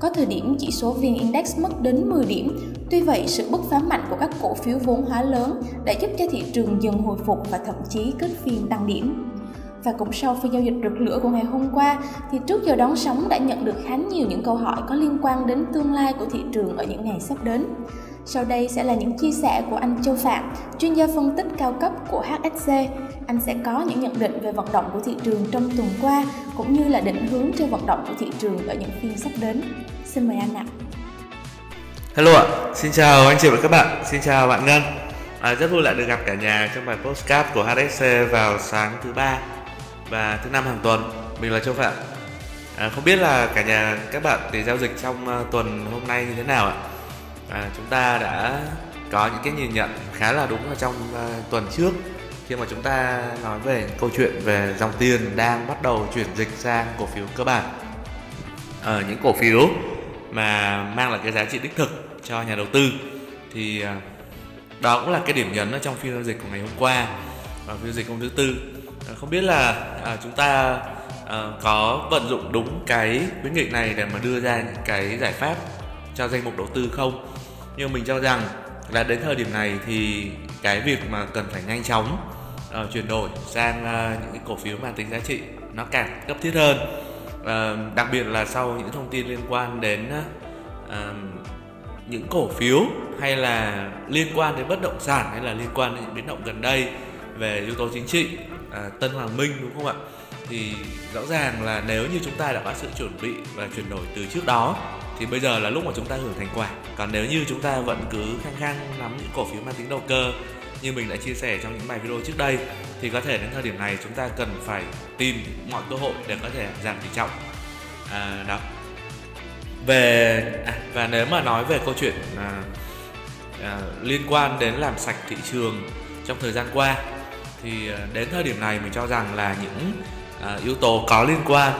có thời điểm chỉ số VN Index mất đến 10 điểm. Tuy vậy, sự bứt phá mạnh của các cổ phiếu vốn hóa lớn đã giúp cho thị trường dần hồi phục và thậm chí kết phiên tăng điểm. Và cũng sau phiên giao dịch rực lửa của ngày hôm qua, thì trước giờ đón sóng đã nhận được khá nhiều những câu hỏi có liên quan đến tương lai của thị trường ở những ngày sắp đến. Sau đây sẽ là những chia sẻ của anh Châu Phạm, chuyên gia phân tích cao cấp của HSC. Anh sẽ có những nhận định về vận động của thị trường trong tuần qua, cũng như là định hướng cho vận động của thị trường ở những phiên sắp đến. Xin mời anh ạ. Hello ạ, xin chào anh chị và các bạn, xin chào bạn Ngân. À, rất vui lại được gặp cả nhà trong bài postcard của HSC vào sáng thứ ba và thứ năm hàng tuần. Mình là Châu Phạm. À, không biết là cả nhà các bạn thì giao dịch trong uh, tuần hôm nay như thế nào ạ? À, chúng ta đã có những cái nhìn nhận khá là đúng ở trong uh, tuần trước. Khi mà chúng ta nói về câu chuyện về dòng tiền đang bắt đầu chuyển dịch sang cổ phiếu cơ bản. Ở những cổ phiếu mà mang lại cái giá trị đích thực cho nhà đầu tư thì uh, đó cũng là cái điểm nhấn ở trong phiên giao dịch của ngày hôm qua và phiên giao dịch hôm thứ tư. À, không biết là à, chúng ta à, có vận dụng đúng cái khuyến nghị này để mà đưa ra những cái giải pháp cho danh mục đầu tư không nhưng mình cho rằng là đến thời điểm này thì cái việc mà cần phải nhanh chóng uh, chuyển đổi sang uh, những cái cổ phiếu mang tính giá trị nó càng cấp thiết hơn uh, đặc biệt là sau những thông tin liên quan đến uh, những cổ phiếu hay là liên quan đến bất động sản hay là liên quan đến những biến động gần đây về yếu tố chính trị uh, Tân Hoàng Minh đúng không ạ? Thì rõ ràng là nếu như chúng ta đã có sự chuẩn bị và chuyển đổi từ trước đó thì bây giờ là lúc mà chúng ta hưởng thành quả. Còn nếu như chúng ta vẫn cứ khăng khăng nắm những cổ phiếu mang tính đầu cơ như mình đã chia sẻ trong những bài video trước đây thì có thể đến thời điểm này chúng ta cần phải tìm mọi cơ hội để có thể giảm tỷ trọng. À, đó. Về à, và nếu mà nói về câu chuyện à, à, liên quan đến làm sạch thị trường trong thời gian qua thì à, đến thời điểm này mình cho rằng là những à, yếu tố có liên quan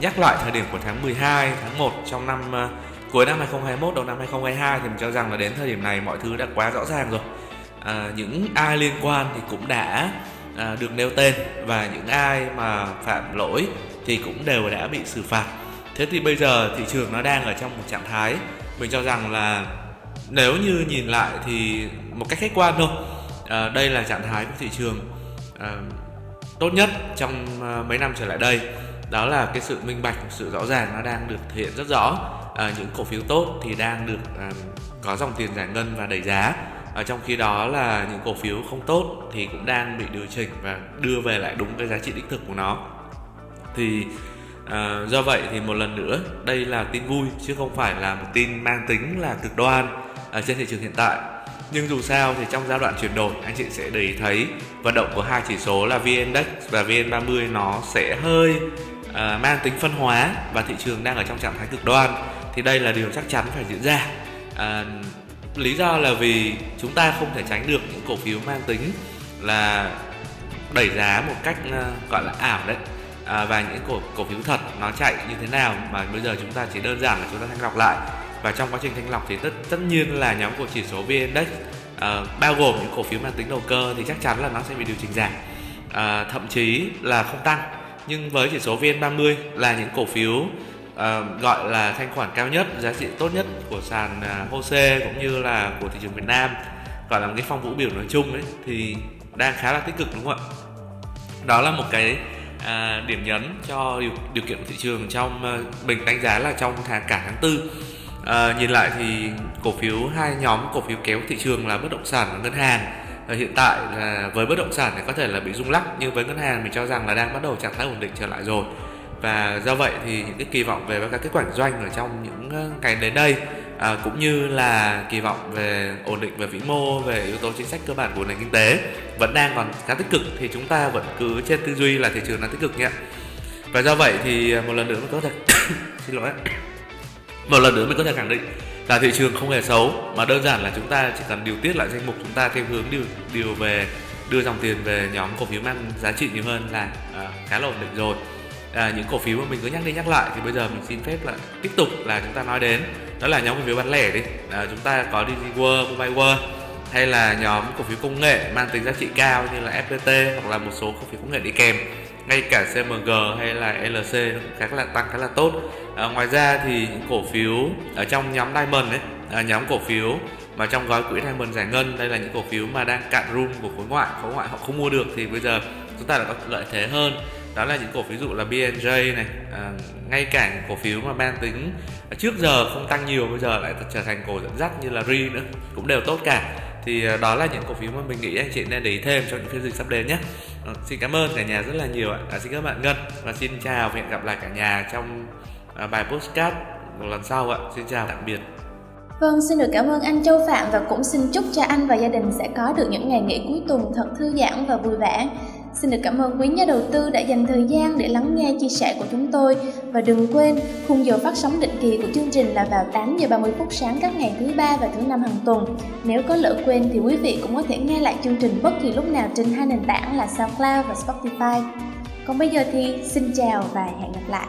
nhắc lại thời điểm của tháng 12, tháng 1 trong năm uh, cuối năm 2021 đầu năm 2022 thì mình cho rằng là đến thời điểm này mọi thứ đã quá rõ ràng rồi. À, những ai liên quan thì cũng đã à, được nêu tên và những ai mà phạm lỗi thì cũng đều đã bị xử phạt. Thế thì bây giờ thị trường nó đang ở trong một trạng thái mình cho rằng là nếu như nhìn lại thì một cách khách quan thôi à, đây là trạng thái của thị trường à, tốt nhất trong à, mấy năm trở lại đây đó là cái sự minh bạch sự rõ ràng nó đang được thể hiện rất rõ. À, những cổ phiếu tốt thì đang được à, có dòng tiền giải ngân và đẩy giá. Ở trong khi đó là những cổ phiếu không tốt thì cũng đang bị điều chỉnh và đưa về lại đúng cái giá trị đích thực của nó. Thì à, do vậy thì một lần nữa đây là tin vui chứ không phải là một tin mang tính là cực đoan ở trên thị trường hiện tại. Nhưng dù sao thì trong giai đoạn chuyển đổi anh chị sẽ để ý thấy vận động của hai chỉ số là VN Index và VN30 nó sẽ hơi Ờ, mang tính phân hóa và thị trường đang ở trong trạng thái cực đoan thì đây là điều chắc chắn phải diễn ra. À, lý do là vì chúng ta không thể tránh được những cổ phiếu mang tính là đẩy giá một cách uh, gọi là ảo đấy. À, và những cổ cổ phiếu thật nó chạy như thế nào mà bây giờ chúng ta chỉ đơn giản là chúng ta thanh lọc lại. Và trong quá trình thanh lọc thì tất tất nhiên là nhóm của chỉ số VN Index uh, bao gồm những cổ phiếu mang tính đầu cơ thì chắc chắn là nó sẽ bị điều chỉnh giảm. Uh, thậm chí là không tăng nhưng với chỉ số VN30 là những cổ phiếu uh, gọi là thanh khoản cao nhất, giá trị tốt nhất của sàn à, uh, HOSE cũng như là của thị trường Việt Nam gọi là một cái phong vũ biểu nói chung ấy thì đang khá là tích cực đúng không ạ? Đó là một cái à, điểm nhấn cho điều, điều kiện của thị trường trong ờ, uh, mình đánh giá là trong tháng cả tháng tư à, nhìn lại thì cổ phiếu hai nhóm cổ phiếu kéo thị trường là bất động sản và ngân hàng Ờ, hiện tại là với bất động sản thì có thể là bị rung lắc nhưng với ngân hàng mình cho rằng là đang bắt đầu trạng thái ổn định trở lại rồi. Và do vậy thì những cái kỳ vọng về các kết quả doanh ở trong những ờ, ngày đến đây à, cũng như là kỳ vọng về ổn định về vĩ mô về yếu tố chính sách cơ bản của nền kinh tế vẫn đang còn khá tích cực thì chúng ta vẫn cứ trên tư duy là thị trường đang tích cực nhé. Và do vậy thì à, một lần nữa mình có thể xin lỗi một lần nữa mình có thể khẳng định là thị trường không hề xấu mà đơn giản là chúng ta chỉ cần điều tiết lại danh mục chúng ta theo hướng điều điều về đưa dòng tiền về nhóm cổ phiếu mang giá trị nhiều hơn là à, khá là ổn định rồi. À, những cổ phiếu mà mình cứ nhắc đi nhắc lại thì bây giờ mình xin phép là tiếp tục là chúng ta nói đến đó là nhóm cổ phiếu bán lẻ đi. À, chúng ta có DigiWorld, World, hay là nhóm cổ phiếu công nghệ mang tính giá trị cao như là FPT hoặc là một số cổ phiếu công nghệ đi kèm ngay cả CMG hay là LC nó cũng khá là tăng khá là tốt. À, ngoài ra thì những cổ phiếu ở trong nhóm Diamond ấy à, nhóm cổ phiếu mà trong gói quỹ Diamond giải ngân đây là những cổ phiếu mà đang cạn room của khối ngoại khối ngoại họ không mua được thì bây giờ chúng ta đã có lợi thế hơn. Đó là những cổ phiếu dụ là BNJ này à, ngay cả những cổ phiếu mà mang tính trước giờ không tăng nhiều bây giờ lại trở thành cổ dẫn dắt như là RI nữa cũng đều tốt cả. Thì à, đó là những cổ phiếu mà mình nghĩ anh chị nên để ý thêm trong những phiên dịch sắp đến nhé à, xin cảm ơn cả nhà rất là nhiều ạ. À, xin các bạn ngân và xin chào và hẹn gặp lại cả nhà trong à, bài postcard một lần sau ạ. Xin chào tạm biệt. Vâng, xin được cảm ơn anh Châu Phạm và cũng xin chúc cho anh và gia đình sẽ có được những ngày nghỉ cuối tuần thật thư giãn và vui vẻ. Xin được cảm ơn quý nhà đầu tư đã dành thời gian để lắng nghe chia sẻ của chúng tôi và đừng quên, khung giờ phát sóng định kỳ của chương trình là vào 8 giờ 30 phút sáng các ngày thứ ba và thứ năm hàng tuần. Nếu có lỡ quên thì quý vị cũng có thể nghe lại chương trình bất kỳ lúc nào trên hai nền tảng là SoundCloud và Spotify. Còn bây giờ thì xin chào và hẹn gặp lại.